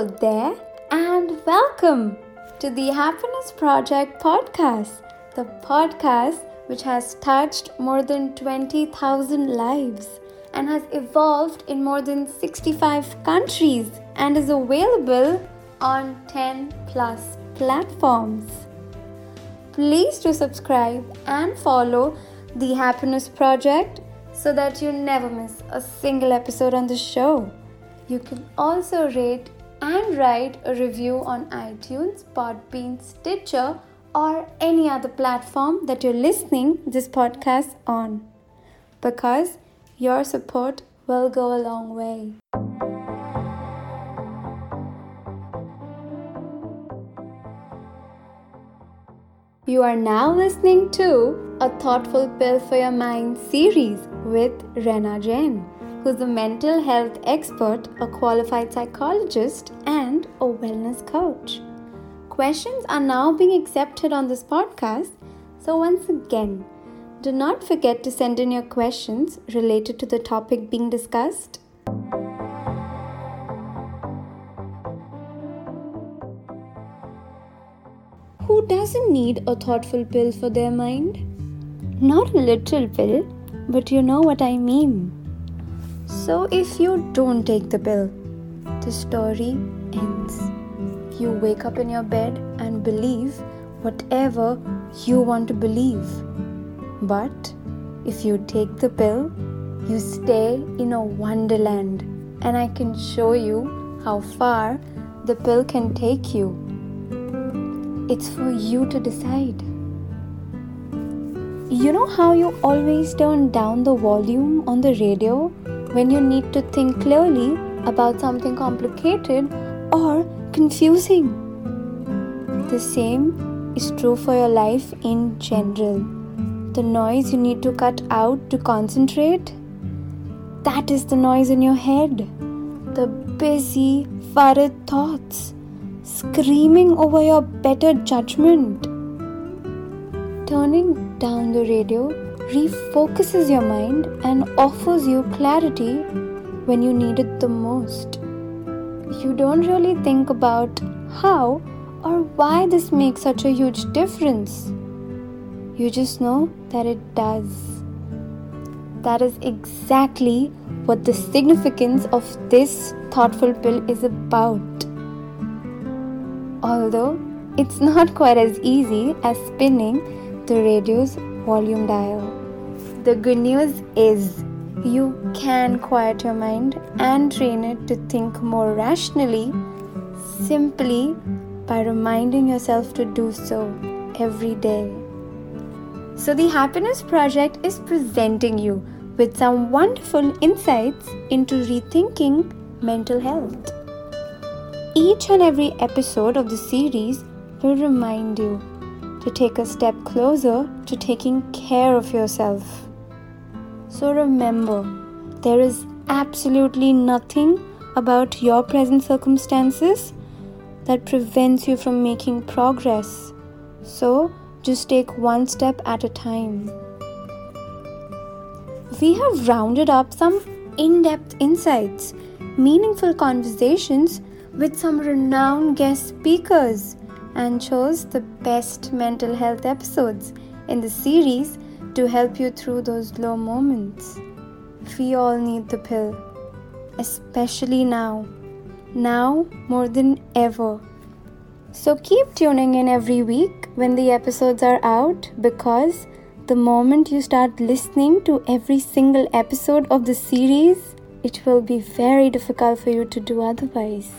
Hello there, and welcome to the Happiness Project podcast, the podcast which has touched more than 20,000 lives and has evolved in more than 65 countries and is available on 10 plus platforms. Please do subscribe and follow the Happiness Project so that you never miss a single episode on the show. You can also rate and write a review on iTunes, Podbean, Stitcher, or any other platform that you're listening this podcast on because your support will go a long way. You are now listening to a Thoughtful Pill for Your Mind series with Rena Jain, who's a mental health expert, a qualified psychologist, and a wellness coach. Questions are now being accepted on this podcast, so once again, do not forget to send in your questions related to the topic being discussed. Who doesn't need a thoughtful pill for their mind? Not a literal pill, but you know what I mean. So, if you don't take the pill, the story ends. You wake up in your bed and believe whatever you want to believe. But if you take the pill, you stay in a wonderland, and I can show you how far the pill can take you. It's for you to decide. You know how you always turn down the volume on the radio when you need to think clearly about something complicated or confusing? The same is true for your life in general. The noise you need to cut out to concentrate, that is the noise in your head. The busy, worried thoughts screaming over your better judgment. Turning down the radio refocuses your mind and offers you clarity when you need it the most. You don't really think about how or why this makes such a huge difference. You just know that it does. That is exactly what the significance of this thoughtful pill is about although it's not quite as easy as spinning the radio's volume dial. The good news is you can quiet your mind and train it to think more rationally simply by reminding yourself to do so every day. So, the Happiness Project is presenting you with some wonderful insights into rethinking mental health. Each and every episode of the series will remind you to take a step closer to taking care of yourself. So remember, there is absolutely nothing about your present circumstances that prevents you from making progress. So just take one step at a time. We have rounded up some in depth insights, meaningful conversations with some renowned guest speakers and chose the best mental health episodes in the series to help you through those low moments. We all need the pill, especially now. Now more than ever. So keep tuning in every week when the episodes are out because the moment you start listening to every single episode of the series, it will be very difficult for you to do otherwise.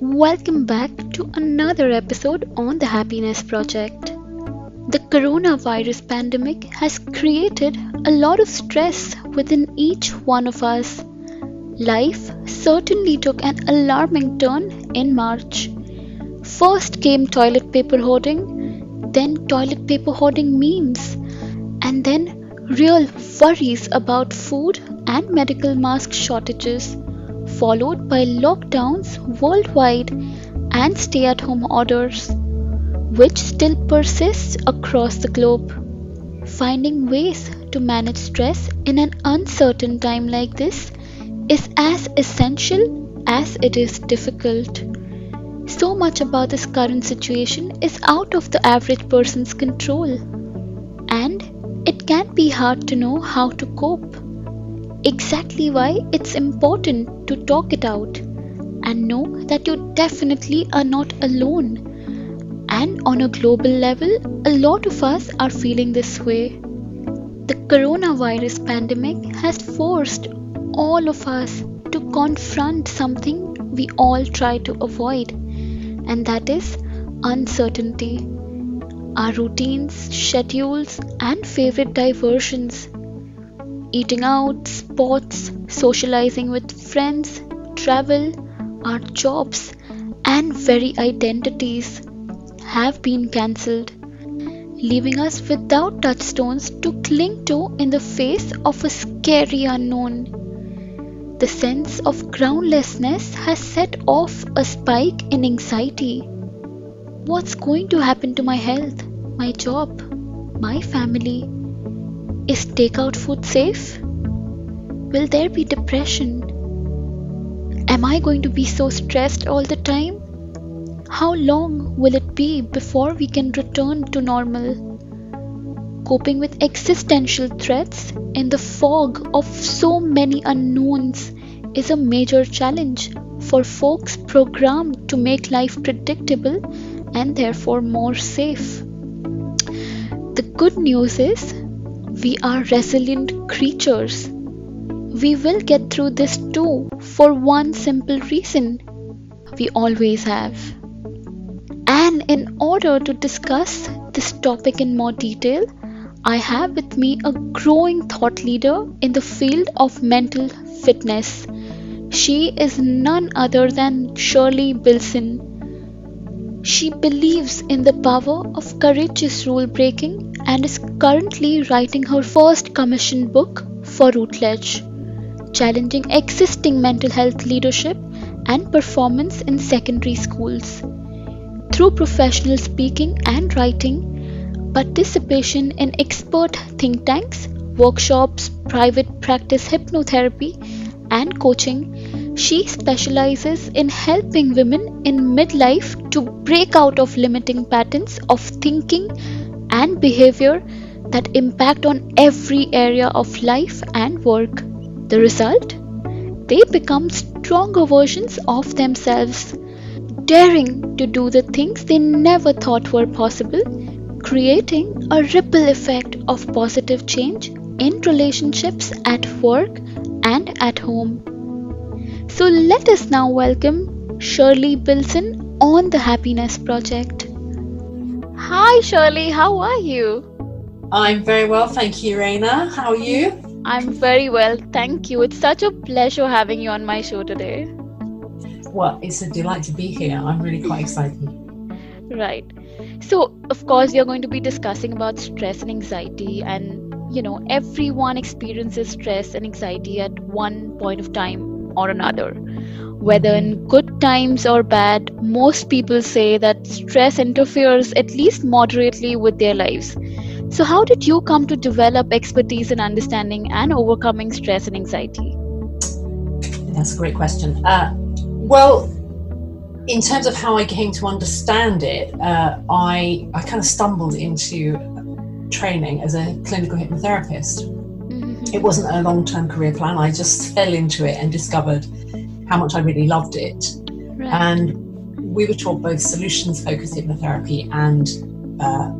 Welcome back to another episode on the Happiness Project. The coronavirus pandemic has created a lot of stress within each one of us. Life certainly took an alarming turn in March. First came toilet paper hoarding, then toilet paper hoarding memes, and then real worries about food and medical mask shortages followed by lockdowns worldwide and stay at home orders, which still persists across the globe. Finding ways to manage stress in an uncertain time like this is as essential as it is difficult. So much about this current situation is out of the average person's control, and it can be hard to know how to cope. Exactly why it's important to talk it out and know that you definitely are not alone. And on a global level, a lot of us are feeling this way. The coronavirus pandemic has forced all of us to confront something we all try to avoid, and that is uncertainty. Our routines, schedules, and favorite diversions. Eating out, sports, socializing with friends, travel, our jobs, and very identities have been cancelled, leaving us without touchstones to cling to in the face of a scary unknown. The sense of groundlessness has set off a spike in anxiety. What's going to happen to my health, my job, my family? Is takeout food safe? Will there be depression? Am I going to be so stressed all the time? How long will it be before we can return to normal? Coping with existential threats in the fog of so many unknowns is a major challenge for folks programmed to make life predictable and therefore more safe. The good news is we are resilient creatures. We will get through this too for one simple reason we always have. And in order to discuss this topic in more detail, I have with me a growing thought leader in the field of mental fitness. She is none other than Shirley Billson. She believes in the power of courageous rule breaking and is currently writing her first commissioned book for Routledge, challenging existing mental health leadership and performance in secondary schools. Through professional speaking and writing, participation in expert think tanks, workshops, private practice hypnotherapy, and coaching, she specializes in helping women in midlife to break out of limiting patterns of thinking and behavior that impact on every area of life and work. The result? They become stronger versions of themselves daring to do the things they never thought were possible, creating a ripple effect of positive change in relationships at work and at home. So let us now welcome Shirley Billson on the Happiness Project. Hi Shirley, how are you? I'm very well, thank you, Raina. How are you? I'm very well, thank you. It's such a pleasure having you on my show today. Well, it's a delight to be here. I'm really quite excited. Right. So, of course, we are going to be discussing about stress and anxiety and you know, everyone experiences stress and anxiety at one point of time or another. Whether in good times or bad, most people say that stress interferes at least moderately with their lives. So, how did you come to develop expertise in understanding and overcoming stress and anxiety? That's a great question. Uh, well, in terms of how I came to understand it, uh, I I kind of stumbled into training as a clinical hypnotherapist. Mm-hmm. It wasn't a long term career plan. I just fell into it and discovered how much I really loved it. Right. And we were taught both solutions focused hypnotherapy and uh,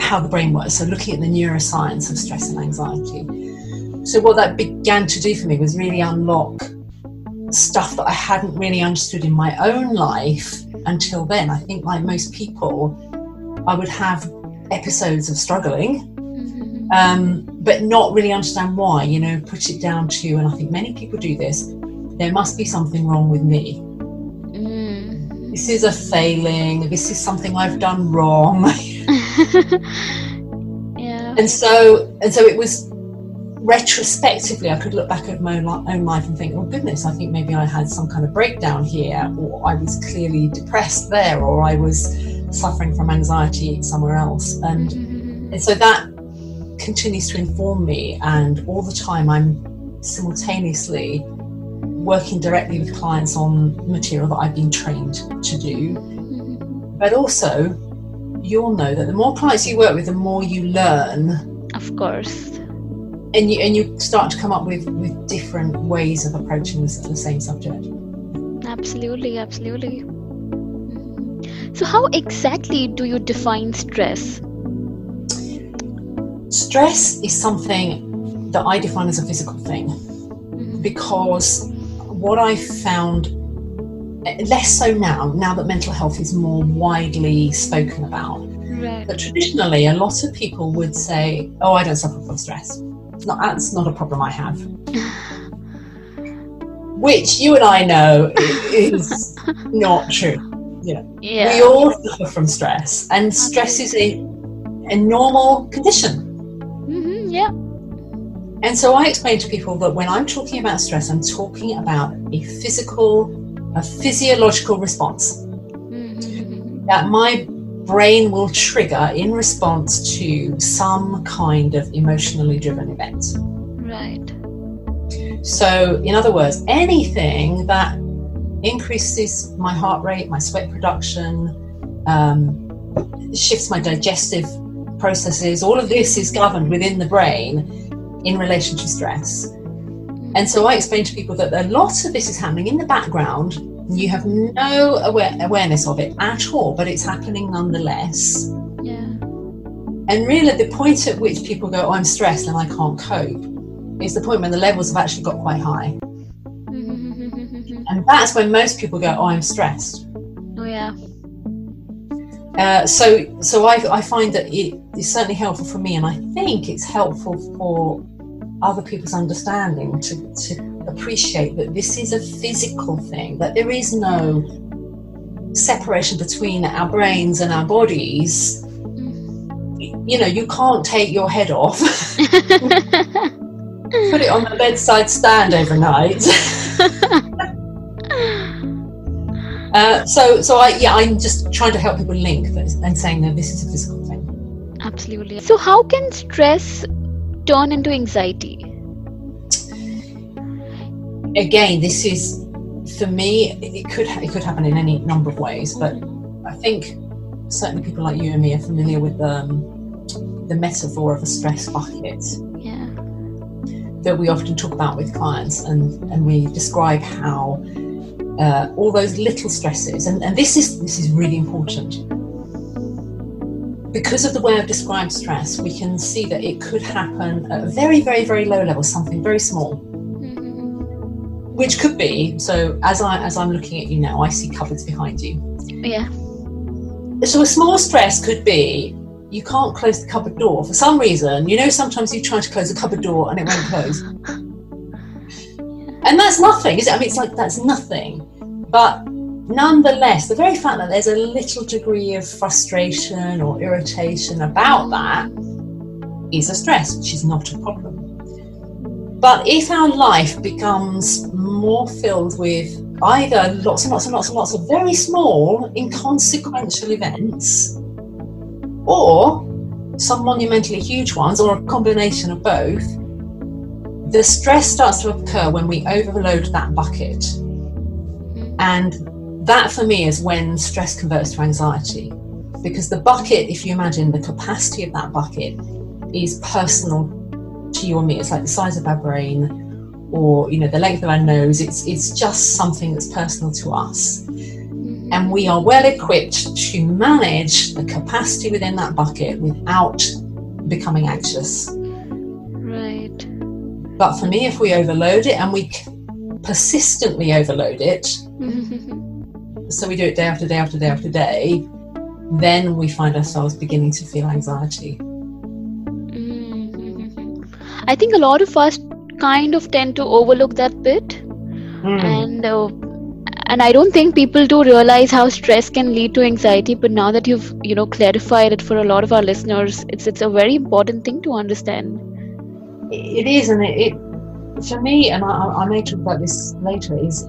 how the brain works. So, looking at the neuroscience of stress and anxiety. So, what that began to do for me was really unlock stuff that I hadn't really understood in my own life until then. I think, like most people, I would have episodes of struggling, mm-hmm. um, but not really understand why. You know, put it down to, and I think many people do this. There must be something wrong with me. Mm. This is a failing. This is something I've done wrong. yeah. And so, and so it was retrospectively, I could look back at my own life and think, oh goodness, I think maybe I had some kind of breakdown here, or I was clearly depressed there, or I was suffering from anxiety somewhere else. And, mm-hmm. and so that continues to inform me, and all the time I'm simultaneously working directly with clients on material that I've been trained to do. But also, you'll know that the more clients you work with, the more you learn. Of course. And you and you start to come up with, with different ways of approaching the, the same subject. Absolutely, absolutely. So, how exactly do you define stress? Stress is something that I define as a physical thing mm-hmm. because what I found less so now, now that mental health is more widely spoken about. Right. But traditionally, a lot of people would say, "Oh, I don't suffer from stress. It's not, that's not a problem I have." Which you and I know is not true. You know, Yeah. we all suffer from stress, and stress is a, a normal condition. Mhm, yeah. And so I explain to people that when I'm talking about stress, I'm talking about a physical, a physiological response Mhm. that my brain will trigger in response to some kind of emotionally driven event. Right. So, in other words, anything that increases my heart rate, my sweat production, um, shifts my digestive processes, all of this is governed within the brain in relation to stress. And so I explain to people that a lot of this is happening in the background. You have no aware- awareness of it at all, but it's happening nonetheless. Yeah. And really, the point at which people go, oh, I'm stressed and I can't cope, is the point when the levels have actually got quite high. And that's when most people go, oh, I'm stressed. oh yeah. Uh, so so I, I find that it is certainly helpful for me, and I think it's helpful for other people's understanding to, to appreciate that this is a physical thing, that there is no separation between our brains and our bodies. You know, you can't take your head off, put it on the bedside stand overnight. Uh, so, so I, yeah, I'm just trying to help people link this and saying that this is a physical thing. Absolutely. So, how can stress turn into anxiety? Again, this is for me. It could it could happen in any number of ways, but I think certainly people like you and me are familiar with um, the metaphor of a stress bucket Yeah. that we often talk about with clients, and and we describe how uh, all those little stresses, and, and this is this is really important. Because of the way I've described stress, we can see that it could happen at a very, very, very low level, something very small. Which could be. So as I as I'm looking at you now, I see cupboards behind you. Yeah. So a small stress could be you can't close the cupboard door for some reason. You know, sometimes you try to close a cupboard door and it won't close. And that's nothing, is it? I mean, it's like that's nothing. But nonetheless, the very fact that there's a little degree of frustration or irritation about that is a stress, which is not a problem. But if our life becomes more filled with either lots and lots and lots and lots of very small, inconsequential events, or some monumentally huge ones, or a combination of both, the stress starts to occur when we overload that bucket. Mm-hmm. And that for me is when stress converts to anxiety. Because the bucket, if you imagine the capacity of that bucket, is personal to you or me. It's like the size of our brain or you know the length of our nose. It's it's just something that's personal to us. And we are well equipped to manage the capacity within that bucket without becoming anxious. Right. But for me, if we overload it and we persistently overload it, Mhm. so we do it day after day after day after day, then we find ourselves beginning to feel anxiety. I think a lot of us kind of tend to overlook that bit, Mm. and uh, and I don't think people do realize how stress can lead to anxiety. But now that you've you know clarified it for a lot of our listeners, it's it's a very important thing to understand. It is, and it, it for me, and I, I may talk about this later, is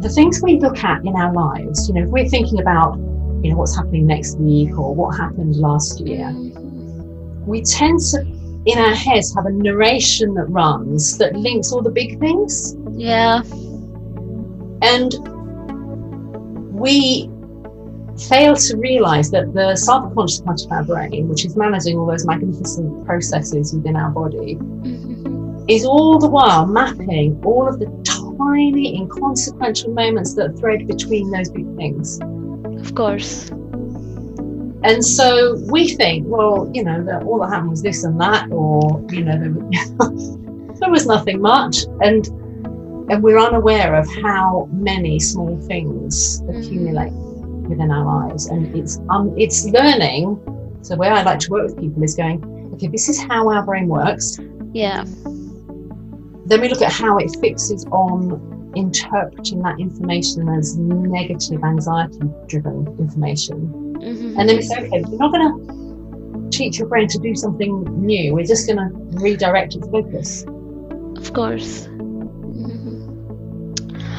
the things we look at in our lives. You know, if we're thinking about, you know, what's happening next week or what happened last year, we tend to, in our heads, have a narration that runs that links all the big things. Yeah. And we fail to realize that the subconscious part of our brain, which is managing all those magnificent processes within our body, Mhm. is all the while mapping all of the tiny inconsequential moments that thread between those big things. Of course. And so we think, well, you know, that all that happened was this and that, or you know, there, there was nothing much, and and we're unaware of how many small things accumulate within our lives, and it's um, it's learning. So the way I like to work with people is going, okay, this is how our brain works. Yeah. Then we look at how it fixes on interpreting that information as negative, anxiety-driven information. Mhm. And then we say, okay, we're not going to teach your brain to do something new. We're just going to redirect its focus, Of course. Mhm.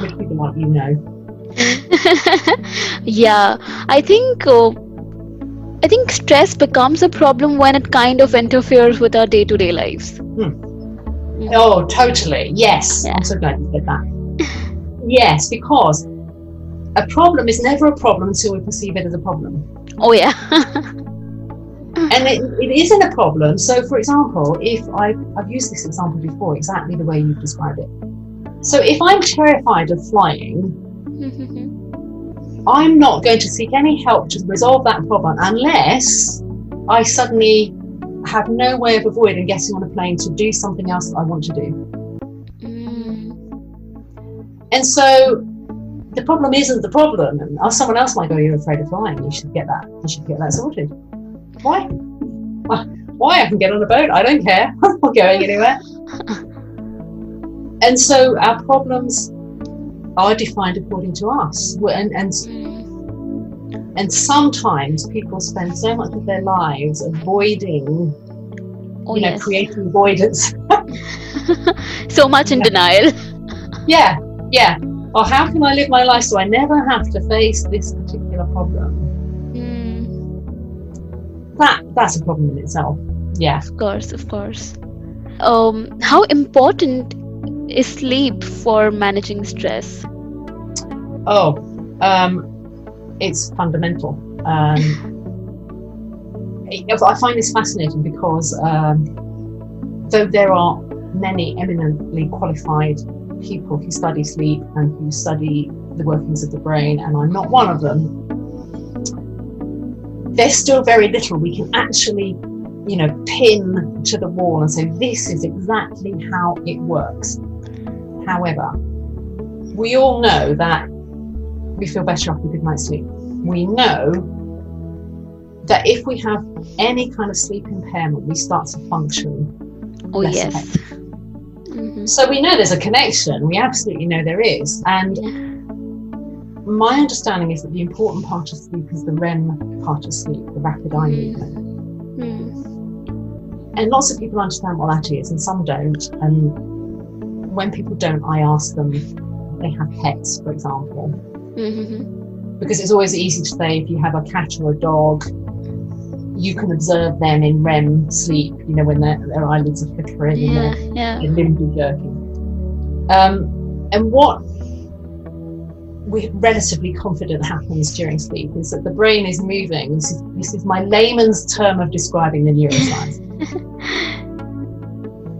which people like you know. yeah, I think uh, I think stress becomes a problem when it kind of interferes with our day-to-day lives. Oh, totally. Yes. Yeah. I'm so glad you said that. yes, because a problem is never a problem until we perceive it as a problem. Oh yeah. And it, it isn't a problem. So, for example, if I, I've used this example before, exactly the way you've described it. So, if I'm terrified of flying. I'm not going to seek any help to resolve that problem unless I suddenly have no way of avoiding getting on a plane to do something else that I want to do. Mm. And so the problem isn't the problem. And uh, someone else might go, You're afraid of flying, you should get that, you should get that sorted. Why? Why? I can get on a boat, I don't care. I'm not going anywhere. And so our problems are defined according to us. And, and. And sometimes people spend so much of their lives avoiding, Oh you know, yes. creating avoidance. so much in Yeah. denial. yeah, yeah. Or how can I live my life so I never have to face this particular problem? Mm. That that's a problem in itself. Yeah. Of course, of course. Um, how important is sleep for managing stress? Oh, um, it's fundamental. Um, I find this fascinating because um, though there are many eminently qualified people who study sleep and who study the workings of the brain, and I'm not one of them, there's still very little we can actually, you know, pin to the wall and say this is exactly how it works. However, we all know that we feel better after a good night's sleep. We know that if we have any kind of sleep impairment, we start to function. Oh less yes. effectively. Mhm. So we know there's a connection. We absolutely know there is. And my understanding is that the important part of sleep is the REM part of sleep, the rapid eye Mhm. movement. Mm. And lots of people understand what that is, and some don't. And when people don't, I ask them if they have pets, for example. Mhm. because it's always easy to say if you have a cat or a dog, you can observe them in REM sleep, you know, when their, their eyelids are flickering Yeah, and yeah. their, their limbs are jerking. Um, and what we're relatively confident happens during sleep is that the brain is moving. This is, this is my layman's term of describing the neuroscience.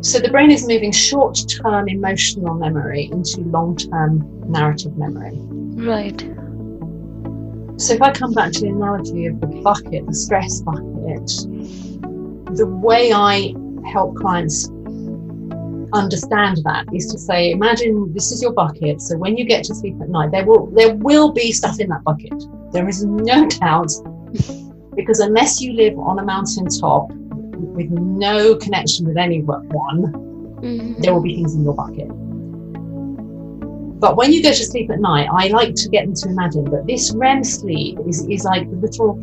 So the brain is moving short term emotional memory into long term narrative memory. Right. So if I come back to the analogy of the bucket, the stress bucket, the way I help clients understand that is to say, imagine this is your bucket. So when you get to sleep at night, there will there will be stuff in that bucket. There is no doubt, because unless you live on a mountain top with no connection with anyone, Mhm. there will be things in your bucket. But when you go to sleep at night, I like to get them to imagine that this REM sleep is, is like the little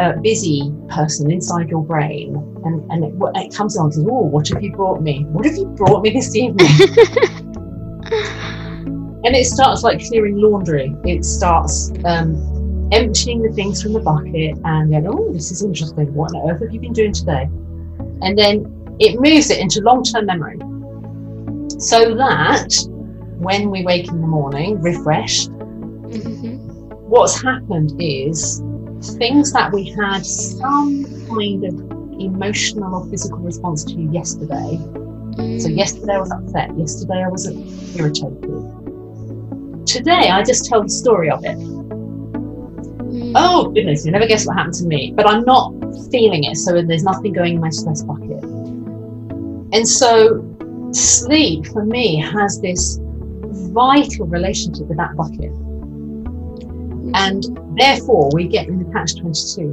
uh, busy person inside your brain. And, and it, it comes on and says, Oh, what have you brought me? What have you brought me this evening? and it starts like clearing laundry. It starts um, emptying the things from the bucket and going, Oh, this is interesting. What on earth have you been doing today? And then it moves it into long term memory so that when we wake in the morning, refreshed, Mm-hmm. what's happened is things that we had some kind of emotional or physical response to yesterday. So, yesterday I was upset, yesterday I was irritated. Today I just tell the story of it. Mm. Oh, goodness, you never guess what happened to me. But I'm not feeling it, so there's nothing going in my stress bucket. And so, sleep for me has this vital relationship with that bucket. And therefore, we get in the catch 22.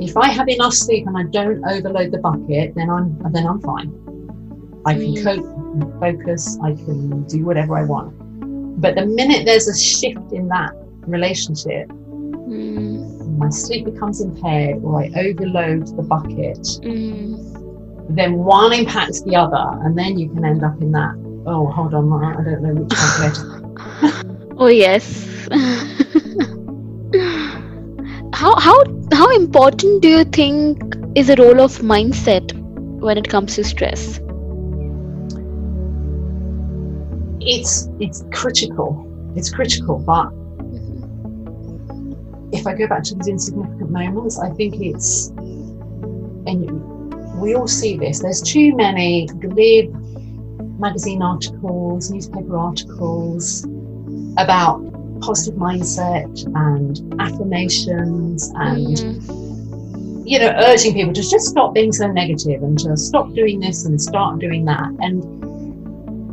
If I have enough sleep and I don't overload the bucket, then I'm then I'm fine. I can Mm. cope, I can focus, I can do whatever I want. But the minute there's a shift in that relationship, Mm. my sleep becomes impaired or I overload the bucket, Mm. then one impacts the other, and then you can end up in that. Oh, hold on, I don't know which one to. Oh yes. how how how important do you think is the role of mindset when it comes to stress? It's it's critical. It's critical, but mm-hmm. if I go back to these insignificant moments, I think it's, and we all see this. There's too many glib magazine articles, newspaper articles about positive mindset and affirmations and Mm. you know urging people to just stop being so negative and to stop doing this and start doing that and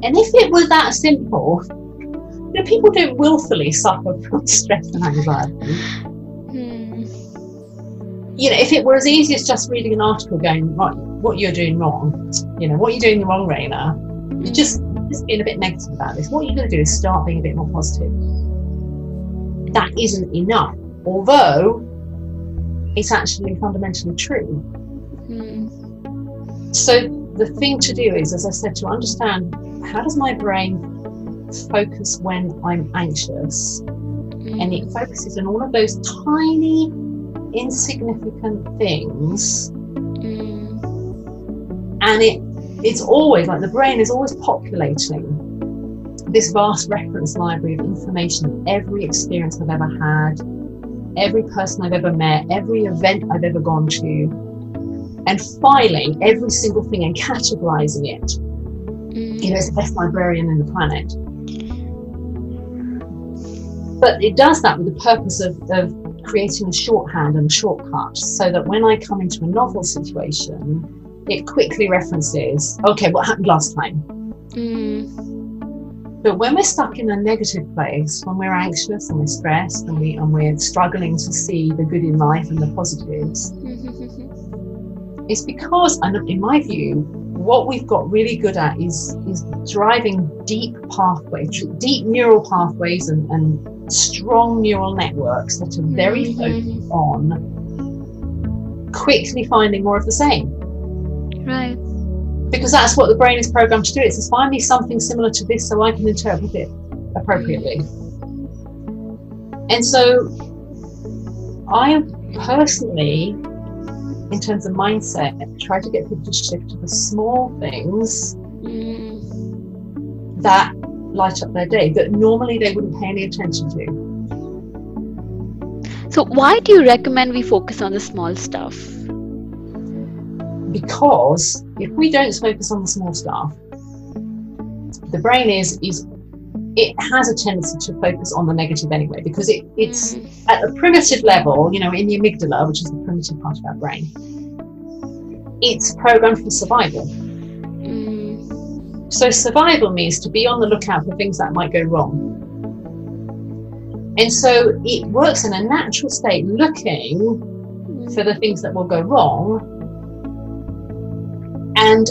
and if it were that simple you know people don't willfully suffer from stress and anxiety Mm. you know if it were as easy as just reading an article going right what you're doing wrong you know what you're doing the wrong Raina you just just being a bit negative about this. What you're going to do is start being a bit more positive. That isn't enough. Although it's actually fundamentally true. Mm. So the thing to do is, as I said, to understand how does my brain focus when I'm anxious, and it focuses on all of those tiny, insignificant things, Mm. and it it's always like the brain is always populating this vast reference library of information, every experience I've ever had, every person I've ever met, every event I've ever gone to, and filing every single thing and categorizing it. Mm. you know, it's the best librarian in the planet. But it does that with the purpose of, of creating a shorthand and a shortcut so that when I come into a novel situation, it quickly references, okay, what happened last time? Mm. But when we're stuck in a negative place, when we're anxious and we're stressed and, we, and we're struggling to see the good in life and the positives, it's because, and in my view, what we've got really good at is is driving deep pathways, deep neural pathways, and, and strong neural networks that are very Mhm. focused on quickly finding more of the same. Right. Because that's what the brain is programmed to do. It's to find me something similar to this so I can interpret it appropriately. And so, I personally in terms of mindset, try to get people to shift to the small things Mm. that light up their day that normally they wouldn't pay any attention to. So why do you recommend we focus on the small stuff? Because if we don't focus on the small stuff, the brain is is it has a tendency to focus on the negative anyway because it, it's at a primitive level, you know, in the amygdala, which is the primitive part of our brain, it's programmed for survival. Mm. So survival means to be on the lookout for things that might go wrong. And so it works in a natural state looking for the things that will go wrong. And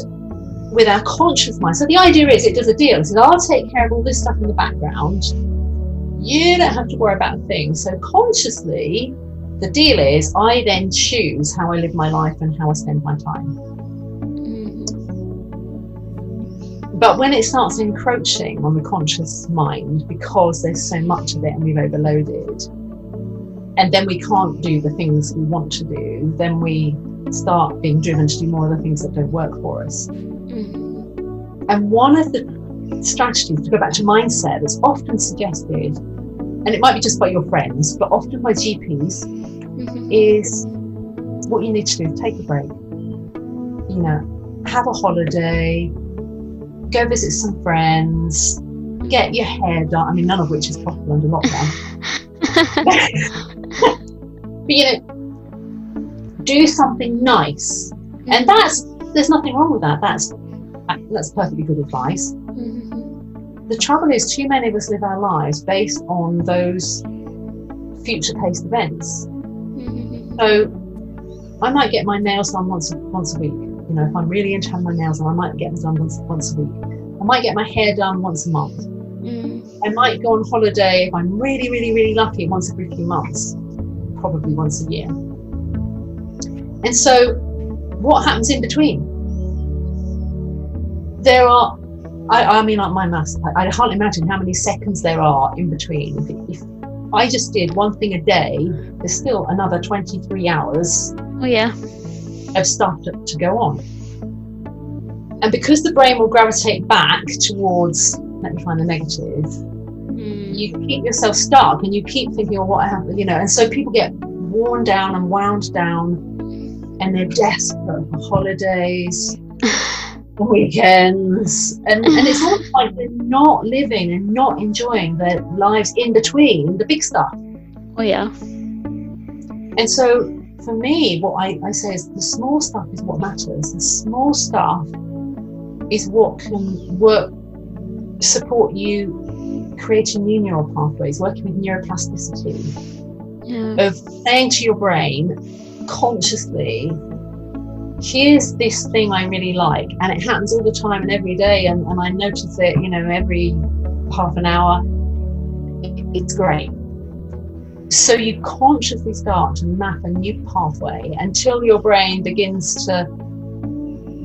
with our conscious mind, so the idea is it does a deal. It says, I'll take care of all this stuff in the background. You don't have to worry about things. So consciously, the deal is I then choose how I live my life and how I spend my time. Mm. But when it starts encroaching on the conscious mind because there's so much of it and we've overloaded, and then we can't do the things we want to do, then we start being driven to do more of the things that don't work for us. Mm. And one of the strategies to go back to mindset that's often suggested, and it might be just by your friends, but often by GPs, Mhm. is what you need to do take a break. You know, have a holiday, go visit some friends, get your hair done. I mean, none of which is possible under lockdown. but you know, do something nice, and that's there's nothing wrong with that. That's that's perfectly good advice. Mhm. The trouble is, too many of us live our lives based on those future-paced events. Mhm. So I might get my nails done once once a week. You know, if I'm really into having my nails done, I might get them done once, once a week. I might get my hair done once a month. Mhm. I might go on holiday if I'm really, really, really lucky once every few months, probably once a year. And so, what happens in between? There are, I, I mean, like my maths, I, I can't imagine how many seconds there are in between. If, if I just did one thing a day, there's still another 23 hours Oh yeah. of stuff to, to go on. And because the brain will gravitate back towards, let me find the negative, Mm. you keep yourself stuck and you keep thinking, oh, what happened, you know, and so people get worn down and wound down and they're mm. desperate for holidays, weekends, and, and it's almost like they're not living and not enjoying their lives in between the big stuff. Oh yeah. And so for me, what I, I say is the small stuff is what matters. The small stuff is what can work, support you creating new neural pathways, working with neuroplasticity, Yeah. of saying to your brain consciously, here's this thing I really like. And it happens all the time and every day. And, and I notice it, you know, every half an hour. It's great. So you consciously start to map a new pathway until your brain begins to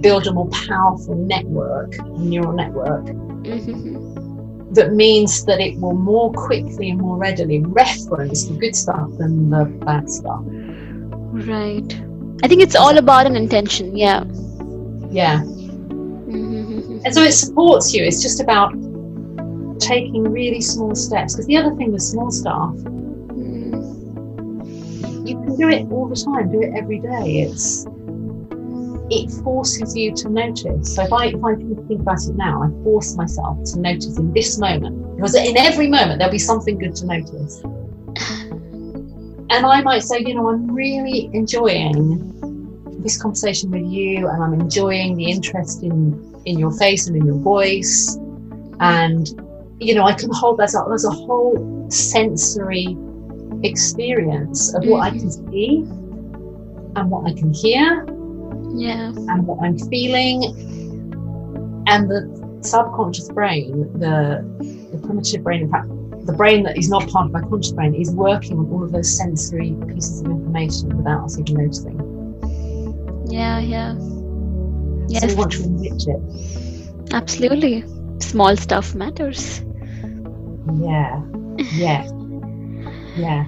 build a more powerful network, neural network, Mhm. that means that it will more quickly and more readily reference the good stuff than the bad stuff. Right. I think it's all about an intention. Yeah. Yeah. Mhm. And so it supports you. It's just about taking really small steps. Because the other thing with small stuff, Mm. you can do it all the time, do it every day. It's it forces you to notice. So if I if I think about it now, I force myself to notice in this moment. Because in every moment there'll be something good to notice. And I might say, you know, I'm really enjoying this conversation with you and I'm enjoying the interest in in your face and in your voice. And you know, I can hold that up. There's a whole sensory experience of what I can mm-hmm. see and what I can hear Yeah. and what I'm feeling. And the subconscious brain, the, the primitive brain, in fact, the brain that is not part of my conscious brain is working on all of those sensory pieces of information without us even noticing. Yeah. Yeah. So Yes. we want to enrich it. Absolutely. Small stuff matters. Yeah. Yeah. Yeah.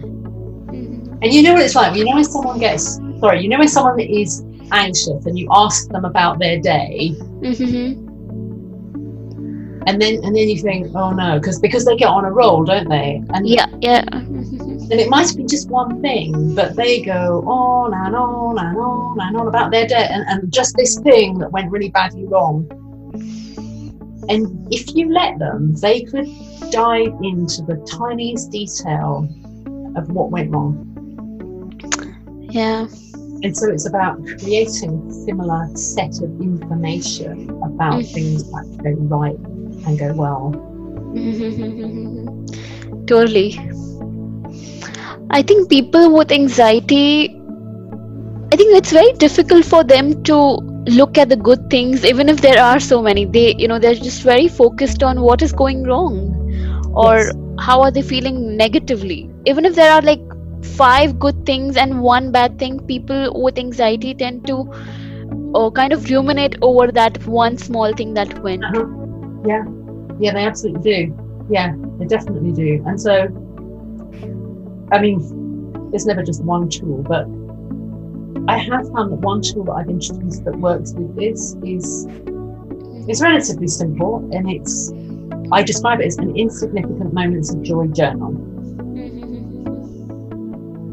Mhm. And you know what it's like? You know when someone gets sorry, you know when someone is anxious and you ask them about their day Mhm. And then and then you think, oh no, because because they get on a roll, don't they? And Yeah. Yeah. And it might be just one thing, but they go on and on and on and on about their debt and, and just this thing that went really badly wrong. And if you let them, they could dive into the tiniest detail of what went wrong. Yeah. And so it's about creating a similar set of information about Mm. things that go right and go well. totally. I think people with anxiety, I think it's very difficult for them to look at the good things, even if there are so many. They, you know, they're just very focused on what is going wrong or Yes. how are they feeling negatively. Even if there are like five good things and one bad thing, people with anxiety tend to uh, kind of ruminate over that one small thing that went. Uh-huh. Yeah, yeah, they absolutely do. Yeah, they definitely do. And so, I mean, there's never just one tool, but I have found that one tool that I've introduced that works with this is it's relatively simple and it's I describe it as an insignificant moments of joy journal. Mm-hmm.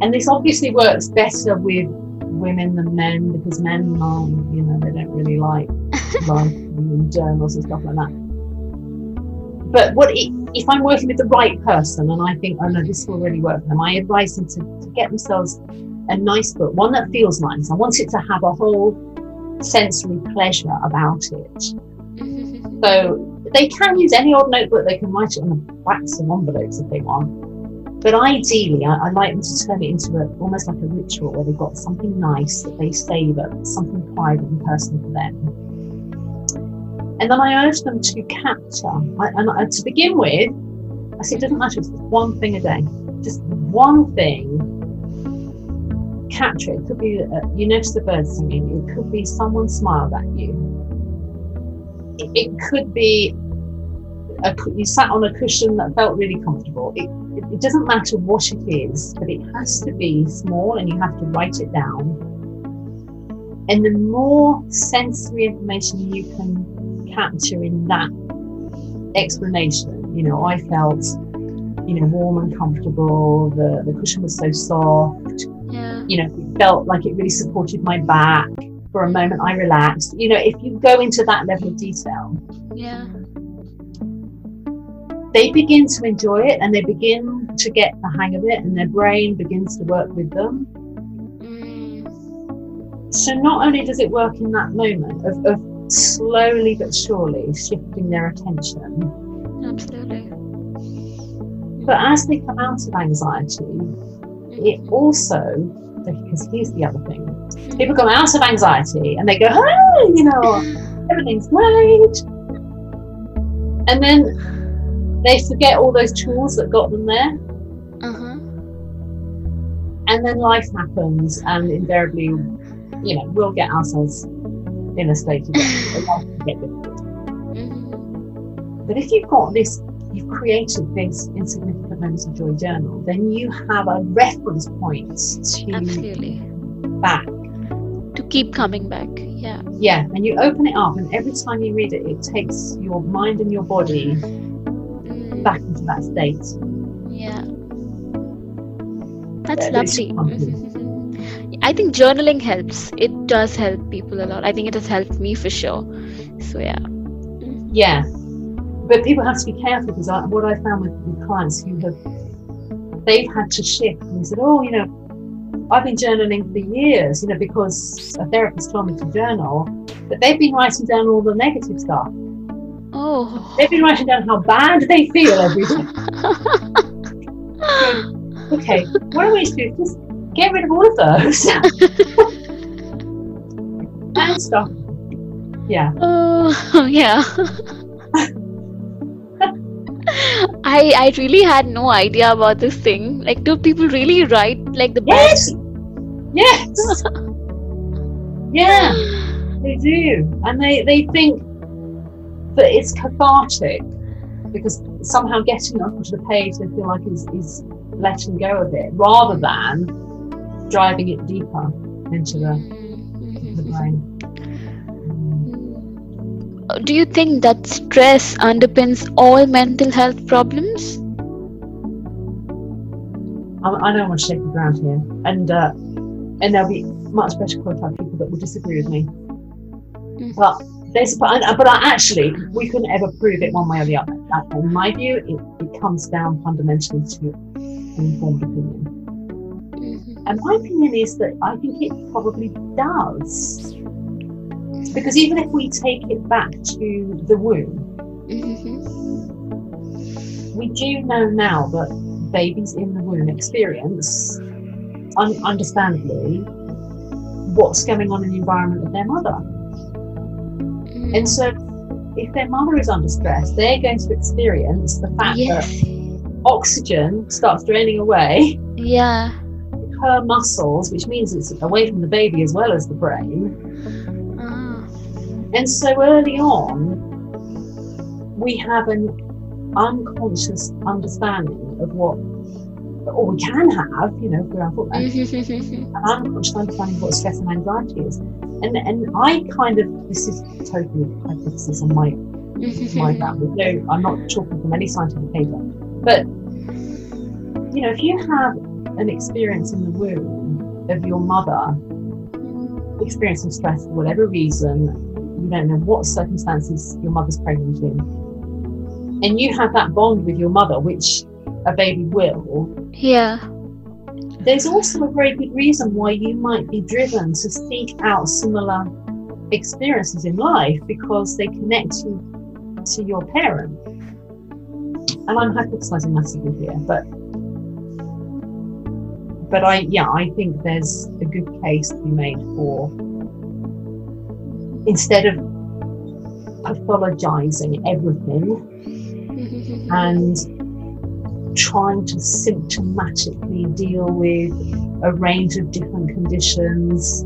And this obviously works better with women than men because men are, you know, they don't really like writing journals and stuff like that. But what if I'm working with the right person and I think, oh no, this will really work for them, I advise them to, to get themselves a nice book, one that feels nice. I want it to have a whole sensory pleasure about it. so they can use any old notebook, they can write it on the backs of envelopes if they want. But ideally, I, I, like them to turn it into a, almost like a ritual where they've got something nice that they savour, something private and personal for them. And then I urge them to capture. I, and I, to begin with, I say it doesn't matter, it's just one thing a day. Just one thing. Capture it. It could be, uh, you notice the birds singing, it could be someone smiled at you. It, it could be a, you sat on a cushion that felt really comfortable. It, it, it doesn't matter what it is, but it has to be small and you have to write it down. And the more sensory information you can capture in that explanation, you know, I felt, you know, warm and comfortable. The, the cushion was so soft. Yeah. You know, it felt like it really supported my back. For a moment, I relaxed. You know, if you go into that level of detail, yeah they begin to enjoy it and they begin to get the hang of it and their brain begins to work with them. Mm. So not only does it work in that moment of, of slowly but surely shifting their attention. Absolutely. But as they come out of anxiety, it also because here's the other thing. People come out of anxiety and they go, "Oh, you know, everything's great," and then they forget all those tools that got them there. Uh-huh. And then life happens, and invariably, you know, we'll get ourselves in a state of mm-hmm. But if you've got this, you've created this insignificant moments of joy journal, then you have a reference point to Absolutely. back. To keep coming back. Yeah. Yeah. And you open it up, and every time you read it, it takes your mind and your body back into that state. Yeah. That's lovely. I think journaling helps. It does help people a lot. I think it has helped me for sure. So, yeah. Yeah. But people have to be careful because I, what I found with, with clients who have, they've had to shift and they said, oh, you know, I've been journaling for years, you know, because a therapist told me to journal, but they've been writing down all the negative stuff. Oh. They've been writing down how bad they feel every day. okay, what are we to do? Just get rid of all of those. and stop. Yeah. Oh, yeah. I I really had no idea about this thing. Like, do people really write like the yes, yes, yeah, they do, and they they think but it's cathartic because somehow getting onto the page they feel like is, is letting go of it rather than driving it deeper into the, into the brain. Do you think that stress underpins all mental health problems? I, don't want to shake the ground here, and uh, and there'll be much better qualified people that will disagree with me. Mm. Well, there's, but, but actually, we couldn't ever prove it one way or the other. In my view, it, it comes down fundamentally to an informed opinion. And my opinion is that I think it probably does. Because even if we take it back to the womb, mm-hmm. we do know now that babies in the womb experience, un- understandably, what's going on in the environment of their mother. And so, if their mother is under stress, they're going to experience the fact yes. that oxygen starts draining away. Yeah. Her muscles, which means it's away from the baby as well as the brain. Ah. And so, early on, we have an unconscious understanding of what or we can have, you know, for example, an unconscious understanding of what stress and anxiety is. And and I kind of this is totally hypothesis on my my family. No, I'm not talking from any scientific paper. But, you know, if you have an experience in the womb of your mother experiencing stress for whatever reason, you don't know what circumstances your mother's pregnant in, and you have that bond with your mother, which a baby will. Yeah. There's also a very good reason why you might be driven to seek out similar experiences in life because they connect you to your parent. And I'm hypothesizing massively here, but but I yeah, I think there's a good case to be made for instead of pathologizing everything and trying to symptomatically deal with a range of different conditions.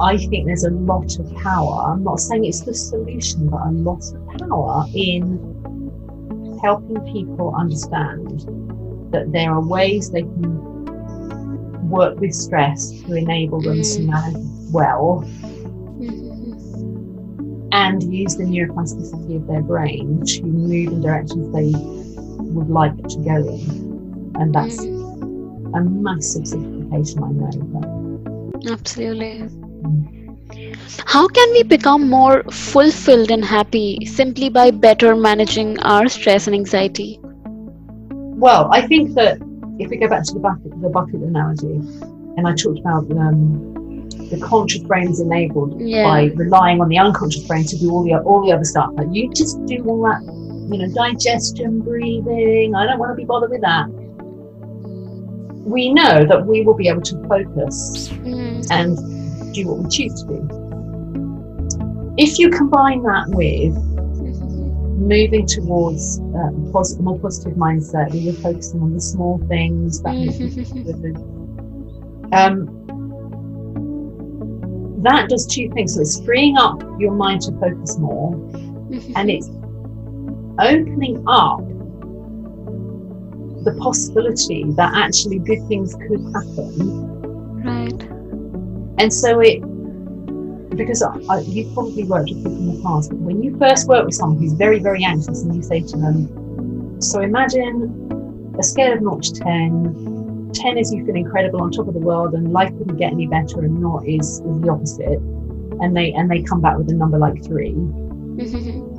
I think there's a lot of power. I'm not saying it's the solution, but a lot of power in helping people understand that there are ways they can work with stress to enable them to mm. manage well mm-hmm. and use the neuroplasticity of their brain to move in directions they would like to go in. And that's mm. a massive simplification, I know. Absolutely. How can we become more fulfilled and happy simply by better managing our stress and anxiety? Well, I think that if we go back to the bucket, the bucket analogy, and I talked about um, the conscious brain is enabled Yeah. by relying on the unconscious brain to do all the all the other stuff. Like you just do all that, you know, digestion, breathing. I don't want to be bothered with that. We know that we will be able to focus Mm, and do what we choose to do. If you combine that with moving towards um, pos- a more positive mindset, where you're focusing on the small things that make you feel good, um, that does two things. So it's freeing up your mind to focus more, and it's opening up the possibility that actually good things could happen right. And so it, because I, I, you've probably worked with people in the past, but when you first work with someone who's very, very anxious and you say to them, so imagine a scale of 0 to 10. 10 is you feel incredible on top of the world and life couldn't get any better and not is, is the opposite. And they and they come back with a number like three.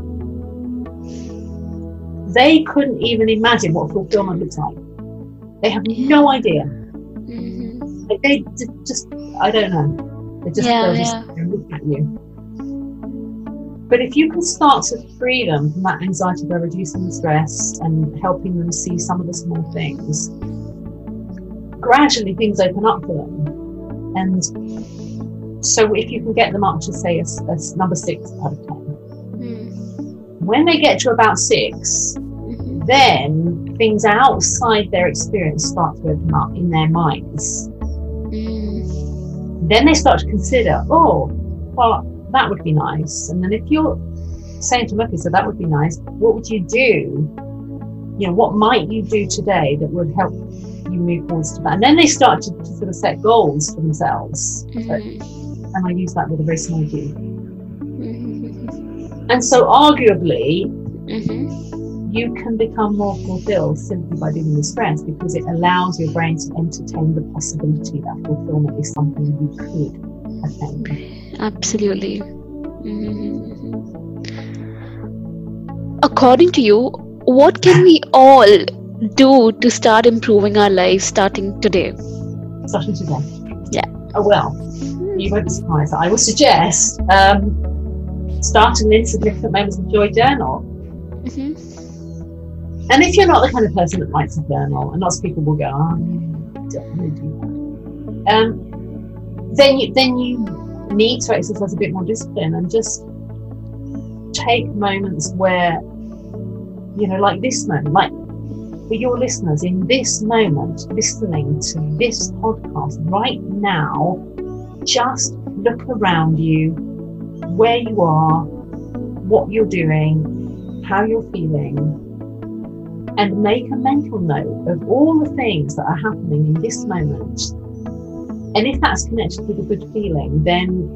They couldn't even imagine what fulfillment looks like. They have no idea. Mm-hmm. Like they just, I don't know. Just, Yeah, yeah. look at you. But if you can start to free them from that anxiety by reducing the stress and helping them see some of the small things, gradually things open up for them. And so if you can get them up to say a, a number six out of ten, hmm. when they get to about six, mm-hmm. then things outside their experience start to open up in their minds then they start to consider, oh, well, that would be nice. And then if you're saying to them, okay, so that would be nice, what would you do? You know, what might you do today that would help you move towards to that? And then they start to, to sort of set goals for themselves. So- and I use that with a very small g. Mm-hmm. And so, arguably, mm-hmm. You can become more fulfilled simply by doing with stress because it allows your brain to entertain the possibility that fulfillment is something you could attain. Absolutely. Mm-hmm. According to you, what can we all do to start improving our lives starting today? Starting today. Yeah. Oh, well, hmm. you won't be surprised. I would suggest um, starting an insignificant moments of joy journal. Mm-hmm. And if you're not the kind of person that likes a journal, and lots of people will go, oh, definitely do that. Um, then you then you need to exercise a bit more discipline and just take moments where, you know, like this moment, like for your listeners in this moment, listening to this podcast right now, just look around you, where you are, what you're doing, how you're feeling, and make a mental note of all the things that are happening in this moment. And if that's connected with a good feeling, then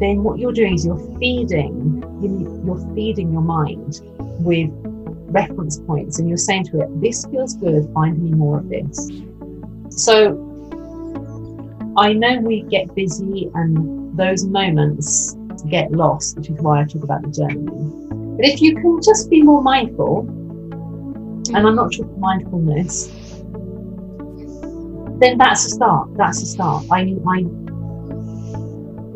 then what you're doing is you're feeding you- you're you're feeding your mind with reference points and you're saying to it, This feels good, find me more of this. So I know we get busy and those moments get lost, which is why I talk about the journey But if you can just be more mindful, and I'm not sure mindfulness, then that's a start. That's a start. I, I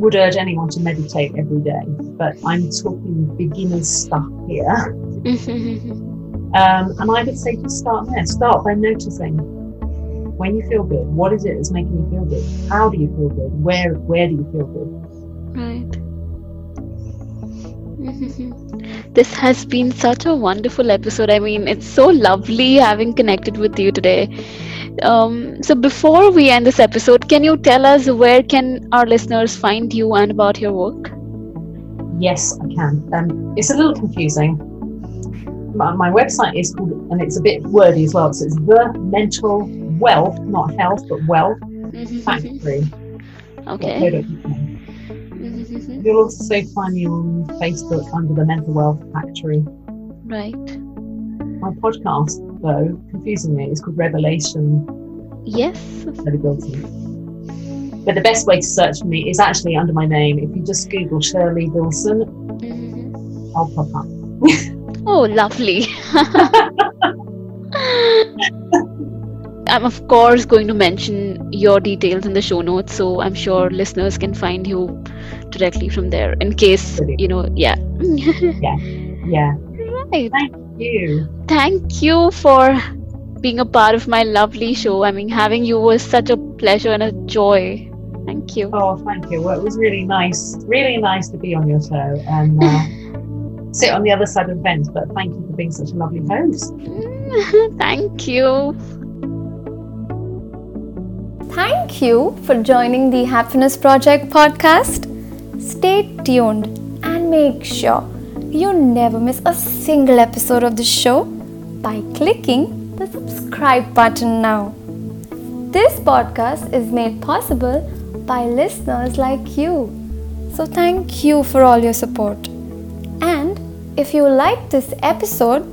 would urge anyone to meditate every day, but I'm talking beginner stuff here. um, and I would say just start there. Start by noticing when you feel good. What is it that's making you feel good? How do you feel good? Where where do you feel good? Right. this has been such a wonderful episode. I mean, it's so lovely having connected with you today. Um, so before we end this episode, can you tell us where can our listeners find you and about your work? Yes, I can. Um, it's a little confusing. My, my, website is called, and it's a bit wordy as well. So it's the mental wealth, not health, but wealth mm-hmm. factory. Okay. You'll also find me on Facebook under the Mental Wealth Factory. Right. My podcast, though, confusingly, is called Rebellation. Yes. Credibility. But the best way to search for me is actually under my name. If you just Google Shirley Billson, mm-hmm. I'll pop up. oh, lovely. I'm of course going to mention your details in the show notes, so I'm sure listeners can find you directly from there in case you know. Yeah. yeah. Yeah. Right. Thank you. Thank you for being a part of my lovely show. I mean, having you was such a pleasure and a joy. Thank you. Oh, thank you. Well, it was really nice, really nice to be on your show and uh, sit on the other side of the fence. But thank you for being such a lovely host. thank you. Thank you for joining the Happiness Project podcast. Stay tuned and make sure you never miss a single episode of the show by clicking the subscribe button now. This podcast is made possible by listeners like you. So, thank you for all your support. And if you like this episode,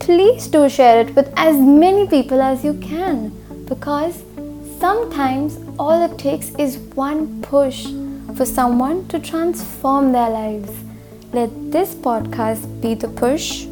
please do share it with as many people as you can because Sometimes all it takes is one push for someone to transform their lives. Let this podcast be the push